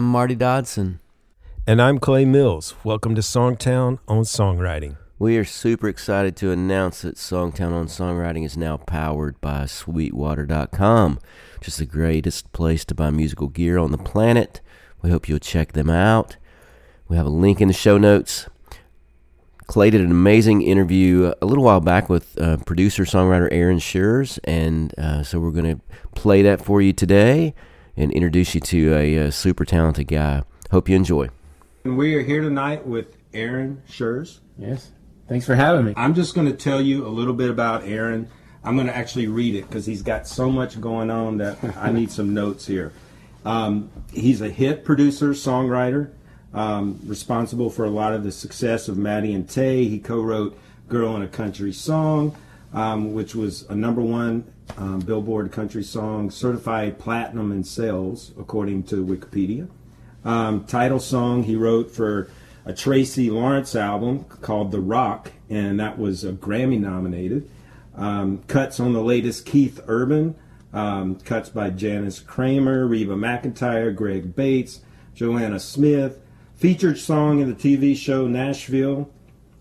I'm Marty Dodson. And I'm Clay Mills. Welcome to Songtown on Songwriting. We are super excited to announce that Songtown on Songwriting is now powered by Sweetwater.com, which is the greatest place to buy musical gear on the planet. We hope you'll check them out. We have a link in the show notes. Clay did an amazing interview a little while back with uh, producer songwriter Aaron Scherz, and uh, so we're going to play that for you today and introduce you to a, a, uh, super talented guy. Hope you enjoy. And we are here tonight with Aaron Scherz. Yes. Thanks for having me. I'm just going to tell you a little bit about Aaron. I'm going to actually read it because he's got so much going on that I need some notes here. Um, he's a hit producer, songwriter, um, responsible for a lot of the success of Maddie and Tae. He co-wrote "Girl in a Country Song," um, which was a number one um, Billboard country song, certified platinum in sales, according to Wikipedia. Um, title song he wrote for a Tracy Lawrence album called The Rock, and that was a Grammy nominated. Um, cuts on the latest Keith Urban, um, cuts by Janice Kramer, Reba McEntire, Greg Bates, Joanna Smith. Featured song in the TV show Nashville.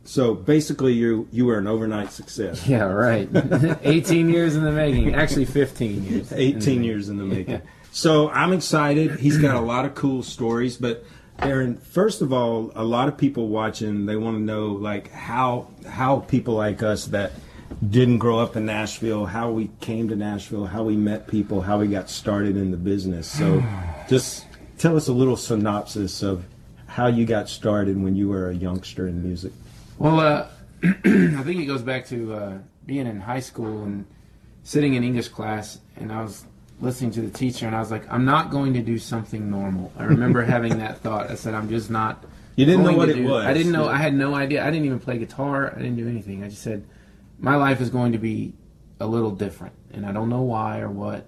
So basically, you you were an overnight success. Yeah, right. 18 years in the making. Actually, 15 years. 18 years in the making. Yeah. So I'm excited. He's got a lot of cool stories, but Aaron, first of all, a lot of people watching, they want to know like how how people like us that didn't grow up in Nashville, how we came to Nashville, how we met people, how we got started in the business. So just tell us a little synopsis of how you got started when you were a youngster in music. Well, uh, I think it goes back to uh, being in high school and sitting in English class, and I was listening to the teacher, and I was like, I'm not going to do something normal. I remember having that thought. I said, I'm just not. You didn't know what it was. I didn't know. I had no idea. I didn't even play guitar. I didn't do anything. I just said, my life is going to be a little different, and I don't know why or what.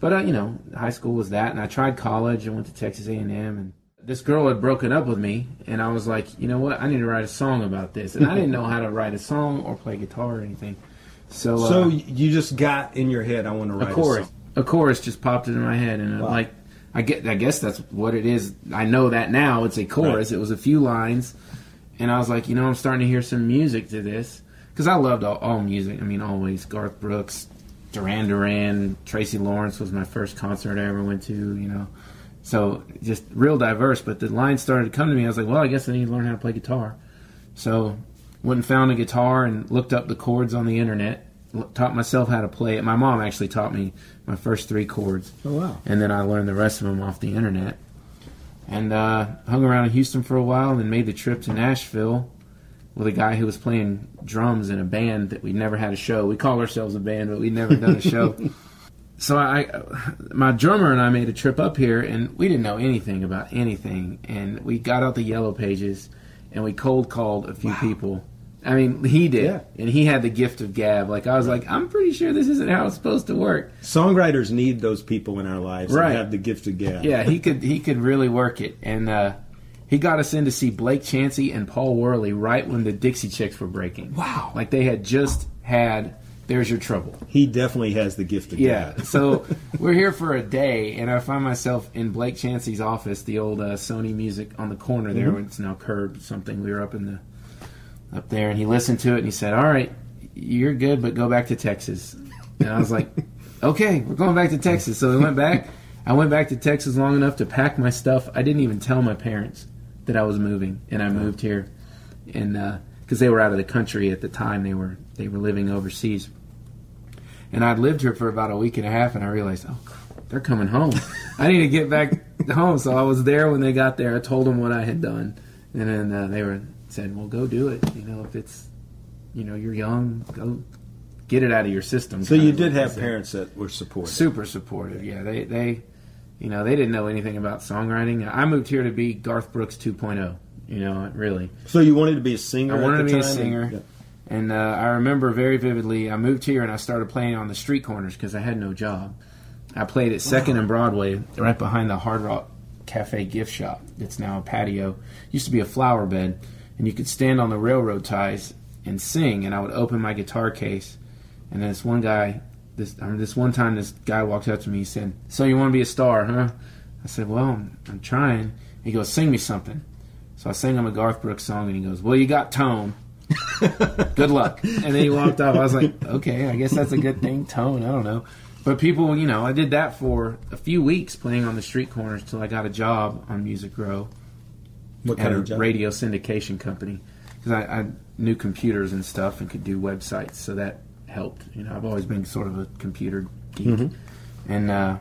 But uh, you know, high school was that, and I tried college. I went to Texas A&M, and this girl had broken up with me, and I was like, you know what? I need to write a song about this, and I didn't know how to write a song or play guitar or anything. So, so uh, you just got in your head, I want to write a chorus. A a chorus just popped into my head, and wow. like I get, I guess that's what it is. I know that now. It's a chorus. Right. It was a few lines, and I was like, you know, I'm starting to hear some music to this because I loved all, all, music. I mean, always Garth Brooks, Duran Duran, Tracy Lawrence was my first concert I ever went to. You know, so just real diverse. But the lines started to come to me. I was like, well, I guess I need to learn how to play guitar. So went and found a guitar and looked up the chords on the internet taught myself how to play it. My mom actually taught me my first three chords. Oh wow! And then I learned the rest of them off the internet. And uh, hung around in Houston for a while, and then made the trip to Nashville with a guy who was playing drums in a band that we'd never had a show. We call ourselves a band, but we'd never done a show. so I, my drummer and I made a trip up here, and we didn't know anything about anything. And we got out the yellow pages, and we cold called a few wow. people I mean, he did, yeah. and he had the gift of gab. Like I was like, I'm pretty sure this isn't how it's supposed to work. Songwriters need those people in our lives right. have the gift of gab. Yeah, he could he could really work it, and uh, he got us in to see Blake Chancey and Paul Worley right when the Dixie Chicks were breaking. Wow, like they had just had. There's your trouble. He definitely has the gift of yeah. gab. so we're here for a day, and I find myself in Blake Chancey's office, the old uh, Sony Music on the corner there. Mm-hmm. It's now curbed. Something we were up in the up there, and he listened to it and he said, "All right, you're good, but go back to Texas." And I was like, "Okay, we're going back to Texas." So we went back. I went back to Texas long enough to pack my stuff. I didn't even tell my parents that I was moving, and I moved here, and because uh, they were out of the country at the time, they were they were living overseas, and I'd lived here for about a week and a half, and I realized, oh, they're coming home. I need to get back home. So I was there when they got there. I told them what I had done, and then uh, they were said, "Well, go do it. You know, if it's, you know, you're young, go get it out of your system." So you did have parents that were supportive, super supportive. Yeah, they they, you know, they didn't know anything about songwriting. I moved here to be Garth Brooks 2.0. You know, really. So you wanted to be a singer? I wanted to be time? a singer. Yeah. And uh, I remember very vividly, I moved here and I started playing on the street corners because I had no job. I played at Second and Broadway, right behind the Hard Rock Cafe gift shop. It's now a patio. Used to be a flower bed and you could stand on the railroad ties and sing. And I would open my guitar case, and this one guy, this I mean, this one time, this guy walked up to me. He said, "So you want to be a star, huh?" I said, "Well, I'm, I'm trying." He goes, "Sing me something." So I sang him a Garth Brooks song, and he goes, "Well, you got tone. good luck." And then he walked off. I was like, "Okay, I guess that's a good thing. Tone. I don't know." But people, you know, I did that for a few weeks, playing on the street corners till I got a job on Music Row What at kind a of job? radio syndication company because I, I knew computers and stuff and could do websites, so that helped. You know, I've always been sort of a computer geek, Mm-hmm. and uh,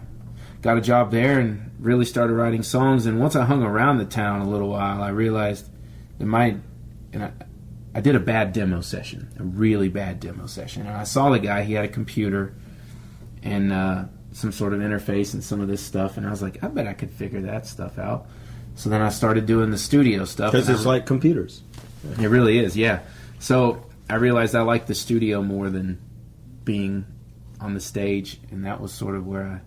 got a job there and really started writing songs. And once I hung around the town a little while, I realized that my and I, I did a bad demo session, a really bad demo session, and I saw the guy. He had a computer and uh, some sort of interface and some of this stuff, and I was like, I bet I could figure that stuff out. So then I started doing the studio stuff. Because it's like computers. it really is, yeah. So I realized I liked the studio more than being on the stage, and that was sort of where I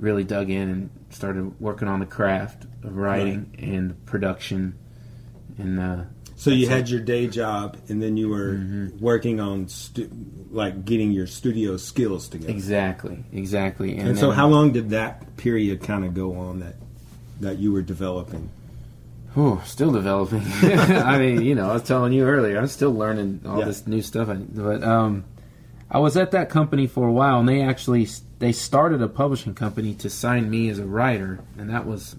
really dug in and started working on the craft of writing and production. And uh, So you had your day job, and then you were Mm-hmm. working on stu- like getting your studio skills together. exactly, exactly. And so, how long did that period kind of go on that that you were developing? Oh, still developing. I mean, you know, I was telling you earlier, I'm still learning all Yeah. this new stuff. I- But um, I was at that company for a while, and they actually they started a publishing company to sign me as a writer, and that was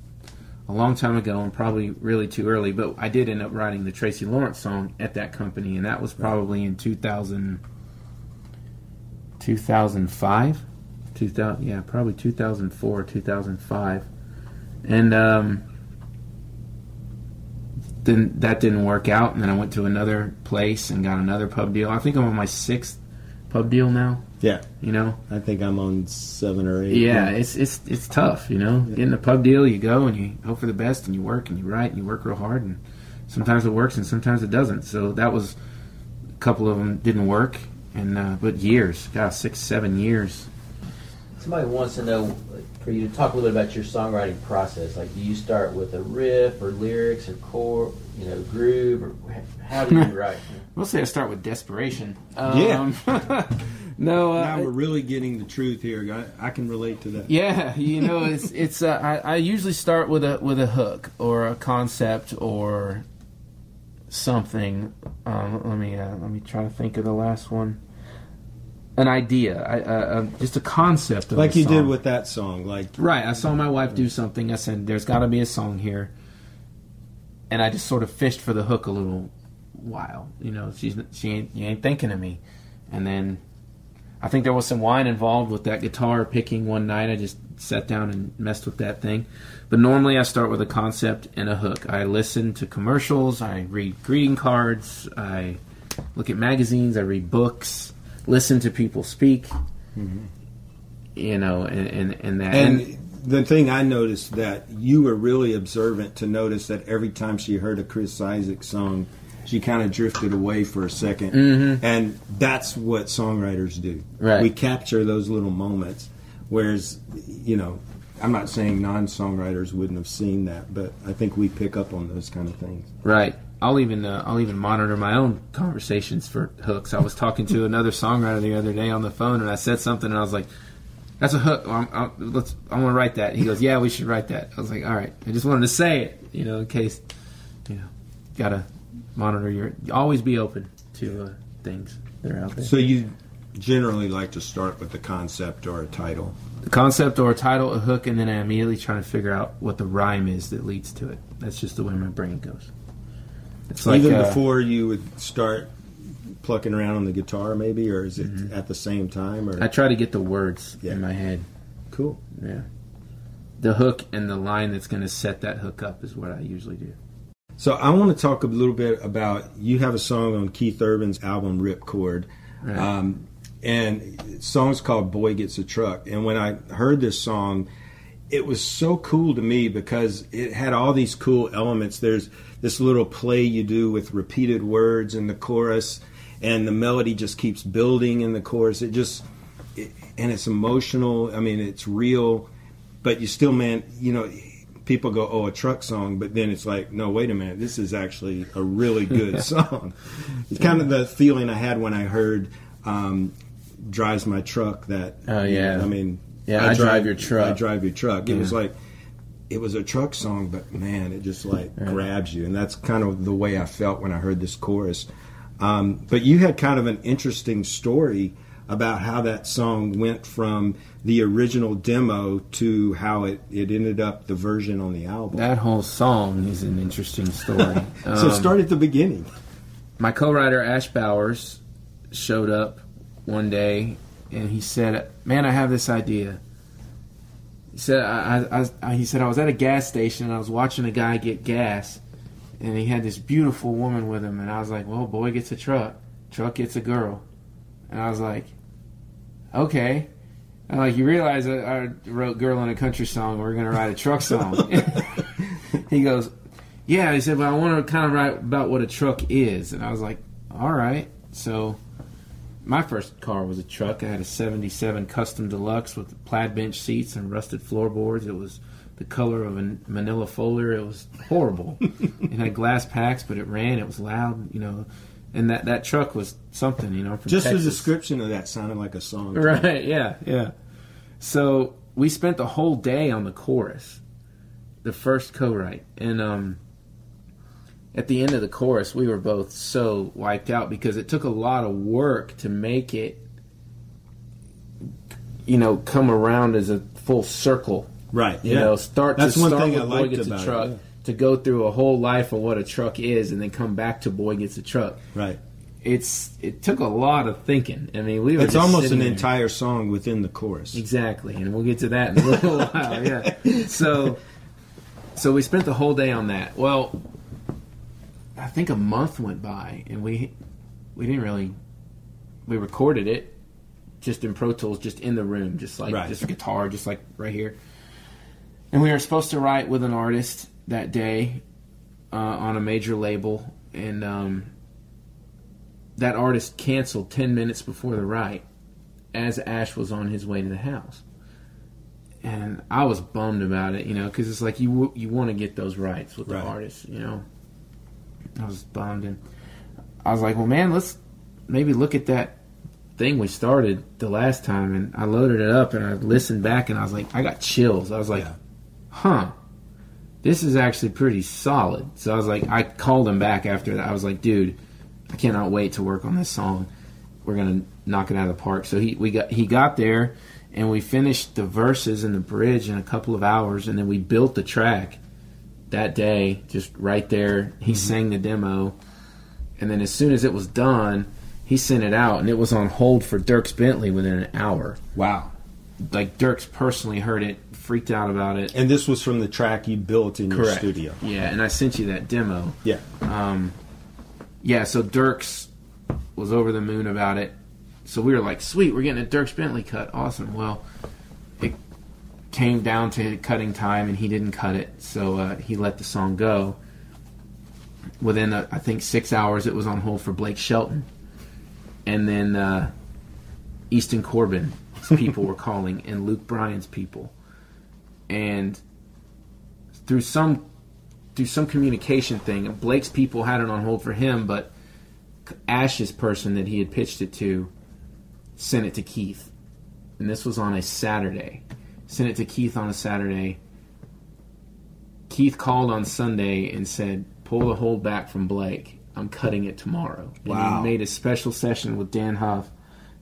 a long time ago and probably really too early. But I did end up writing the Tracy Lawrence song at that company, and that was probably in 2000, 2005, 2000, yeah, probably 2004, 2005, and um, then that didn't work out, and then I went to another place and got another pub deal. I think I'm on my sixth pub deal now. Yeah, You know, I think I'm on seven or eight. yeah, it's it's it's tough. You know, getting a pub deal, you go and you hope for the best, and you work and you write and you work real hard, and sometimes it works and sometimes it doesn't. So that was a couple of them didn't work, and uh, but years, God, six seven years. Somebody wants to know like, for you to talk a little bit about your songwriting process. Like, do you start with a riff or lyrics or chord, you know, groove, or how do you write? Mostly, I start with desperation. Yeah. Um, no, uh, Now we're really getting the truth here. I, I can relate to that. Yeah, you know, it's it's. Uh, I, I usually start with a with a hook or a concept or something. Um, let me uh, let me try to think of the last one. An idea, I, just a concept of Like a you did with that song. Like Right, I saw my wife do something. I said, "There's got to be a song here," and I just sort of fished for the hook a little while. You know, she's she ain't you ain't thinking of me, and then I think there was some wine involved with that guitar picking one night. I just sat down and messed with that thing. But normally I start with a concept and a hook. I listen to commercials. I read greeting cards. I look at magazines. I read books. Listen to people speak. Mm-hmm. You know, and and, and that. And the thing I noticed that you were really observant to notice that every time she heard a Chris Isaak song, she kind of drifted away for a 2nd mm-hmm. and that's what songwriters do. Right. We capture those little moments, whereas you know, I'm not saying non-songwriters wouldn't have seen that, but I think we pick up on those kind of things. Right. I'll even uh, I'll even monitor my own conversations for hooks. I was talking to another songwriter the other day on the phone, and I said something, and I was like, "That's a hook. I'm, I'm, let's. I want to write that." He goes, "Yeah, we should write that." I was like, "All right." I just wanted to say it, you know, in case, you know, gotta monitor your. Always be open to uh, things that are out there. So you generally like to start with the concept or a title. The concept or a title, a hook, and then I immediately trying to figure out what the rhyme is that leads to it. That's just the way my brain goes. It's like Even uh, before you would start plucking around on the guitar, maybe, or is it at the same time? Or Mm-hmm. I try to get the words Yeah. in my head. cool. Yeah. The hook and the line that's going to set that hook up is what I usually do. So I want to talk a little bit about you have a song on Keith Urban's album Ripcord, Right. um, and song's called "Boy Gets a Truck." And when I heard this song, it was so cool to me because it had all these cool elements. There's this little play you do with repeated words in the chorus, and the melody just keeps building in the chorus. It just it, and it's emotional. I mean, it's real, but you still, man, you know, people go, "Oh, a truck song," but then it's like, no, wait a minute, this is actually a really good song. It's kind of the feeling I had when I heard um, "Drives My Truck." That Oh, yeah. I mean, Yeah, I Drive Your Truck. I drive your truck. It was like it was a truck song, but man, it just like grabs you, and that's kind of the way I felt when I heard this chorus. Um, but you had kind of an interesting story about how that song went from the original demo to how it, it ended up the version on the album. That whole song is an interesting story. so Um, start at the beginning. my co-writer Ash Bowers showed up one day and he said, "Man, I have this idea." He said, I, I, I, "He said I was at a gas station and I was watching a guy get gas, and he had this beautiful woman with him, and I was like, well, boy gets a truck, truck gets a girl,' and I was like, okay." And like you realize that I wrote "Girl in a Country Song." We're gonna write a truck song. he goes, yeah, he said, but I want to kind of write about what a truck is. And I was like, all right. So my first car was a truck. I had a 77 Custom Deluxe with plaid bench seats and rusted floorboards. It was the color of a manila folder. It was horrible. it had glass packs, but it ran. It was loud, you know. And that, that truck was something, you know, Just Texas. the description of that sounded like a song. Right, yeah, yeah. So we spent the whole day on the chorus, the first co-write, and um, at the end of the chorus, we were both so wiped out because it took a lot of work to make it, you know, come around as a full circle. Right. You yeah. know, start That's to one start thing with I Boy liked Gets a about it, Truck yeah. to go through a whole life of what a truck is, and then come back to Boy Gets a Truck. Right. It's it took a lot of thinking. I mean, we were It's almost an there. entire song within the chorus. Exactly, and we'll get to that in a little while. Yeah. So, so we spent the whole day on that. Well, I think a month went by, and we we didn't really we recorded it just in Pro Tools, just in the room, just like Right. just a guitar, just like right here. And we were supposed to write with an artist that day uh, on a major label, and um, that artist canceled ten minutes before the write as Ash was on his way to the house. And I was bummed about it, you know, because it's like you w- you want to get those writes with the artist, you know. I was bummed, and I was like, "Well, man, let's maybe look at that thing we started the last time." And I loaded it up, and I listened back, and I was like, I got chills. I was like, Yeah. "Huh, this is actually pretty solid." So I was like, I called him back after that. I was like, "Dude, I cannot wait to work on this song. We're gonna knock it out of the park." So he we got he got there, and we finished the verses and the bridge in a couple of hours, and then we built the track that day, just right there. He sang the demo, and then as soon as it was done, he sent it out, and it was on hold for Dierks Bentley within an hour. Wow. Like Dierks personally heard it, freaked out about it. And this was from the track you built in your studio. Yeah, and I sent you that demo. Yeah. Um, yeah, so Dierks was over the moon about it. So we were like, sweet, we're getting a Dierks Bentley cut. Awesome. Well, came down to cutting time, and he didn't cut it, so uh, he let the song go. Within, uh, I think, six hours, it was on hold for Blake Shelton. And then uh, Easton Corbin's people were calling, and Luke Bryan's people. And through some through some communication thing. Blake's people had it on hold for him, but Ash's person that he had pitched it to sent it to Keith. And this was on a Saturday. Sent it to Keith on a Saturday. Keith called on Sunday and said, Pull the hold back from Blake. I'm cutting it tomorrow. And Wow. he made a special session with Dann Huff,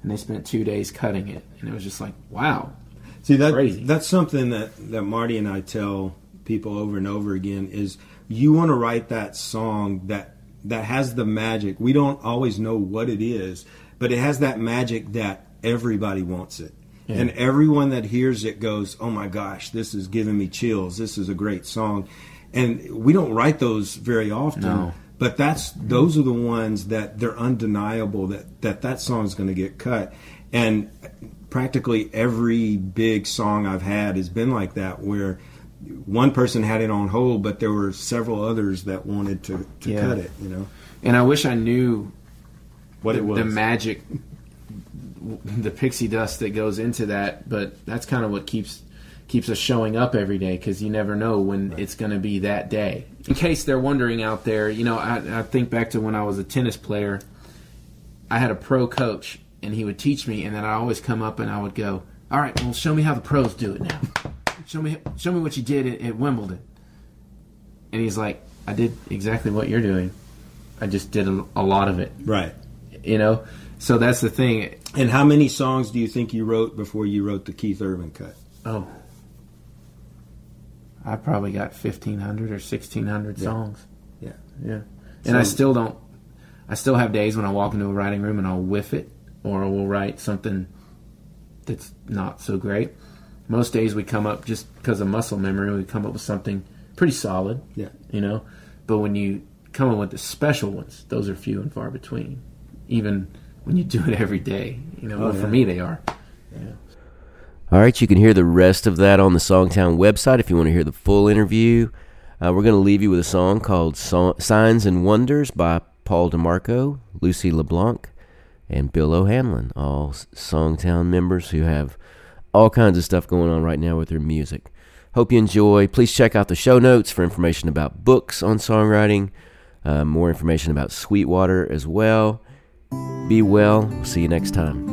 and they spent two days cutting it. And it was just like, wow. See that Crazy. that's something that that Marty and I tell people over and over again is you want to write that song that that has the magic. We don't always know what it is, but it has that magic that everybody wants it. And everyone that hears it goes, "Oh my gosh, this is giving me chills. This is a great song." And we don't write those very often. No. But that's those are the ones that they're undeniable that that that song's going to get cut, and practically every big song I've had has been like that, where one person had it on hold, but there were several others that wanted to, to Yeah. cut it. You know And I wish I knew what the, it was. the magic, the pixie dust that goes into that. But that's kind of what keeps keeps us showing up every day because you never know when it's going to be that day. In case they're wondering out there, you know, I, I think back to when I was a tennis player. I had a pro coach, and he would teach me, and then I always come up and I would go, "All right, well, show me how the pros do it now." show me, show me what you did at, at Wimbledon." And he's like, "I did exactly what you're doing. I just did a, a lot of it." Right. You know, so that's the thing. And how many songs do you think you wrote before you wrote the Keith Urban cut? Oh, I probably got fifteen hundred or sixteen hundred Yeah. songs. Yeah. Yeah, and I still don't. I still have days when I walk into a writing room and I'll whiff it, or we'll write something that's not so great. Most days we come up just because of muscle memory. We come up with something pretty solid. Yeah. you know. But when you come up with the special ones, those are few and far between. Even when you do it every day, you know. Oh, well, for me, they are. All right, you can hear the rest of that on the Songtown website if you want to hear the full interview. Uh, we're going to leave you with a song called so- Signs and Wonders by Paul DeMarco, Lucy LeBlanc, and Bill O'Hanlon, all Songtown members who have all kinds of stuff going on right now with their music. Hope you enjoy. Please check out the show notes for information about books on songwriting, uh, more information about Sweetwater as well. Be well. See you next time.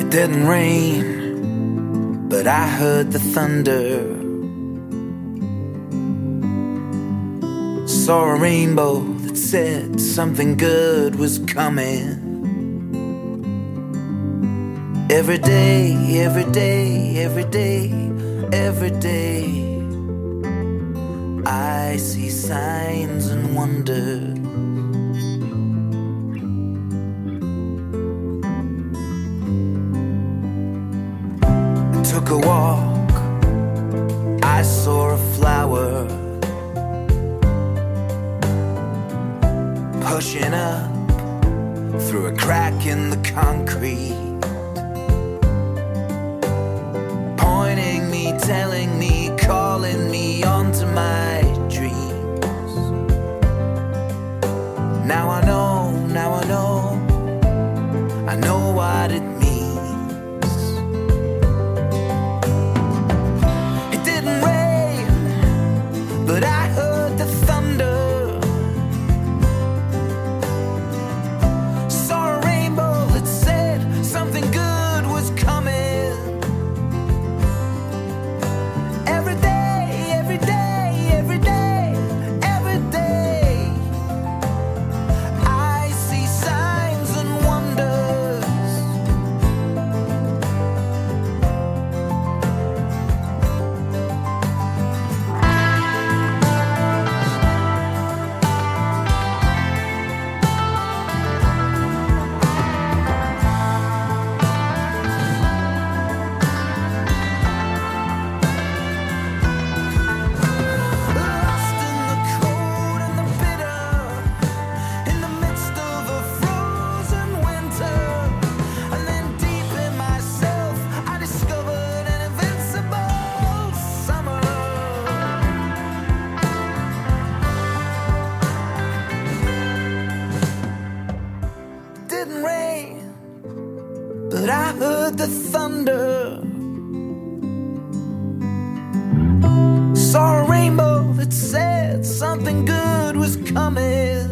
It didn't rain, but I heard the thunder. Saw a rainbow that said something good was coming. Every day, every day, every day, every day, I see signs and wonders. I took a walk. I saw a flower pushing up through a crack in the concrete, Know, now I know, but I heard the thunder. Saw a rainbow that said something good was coming.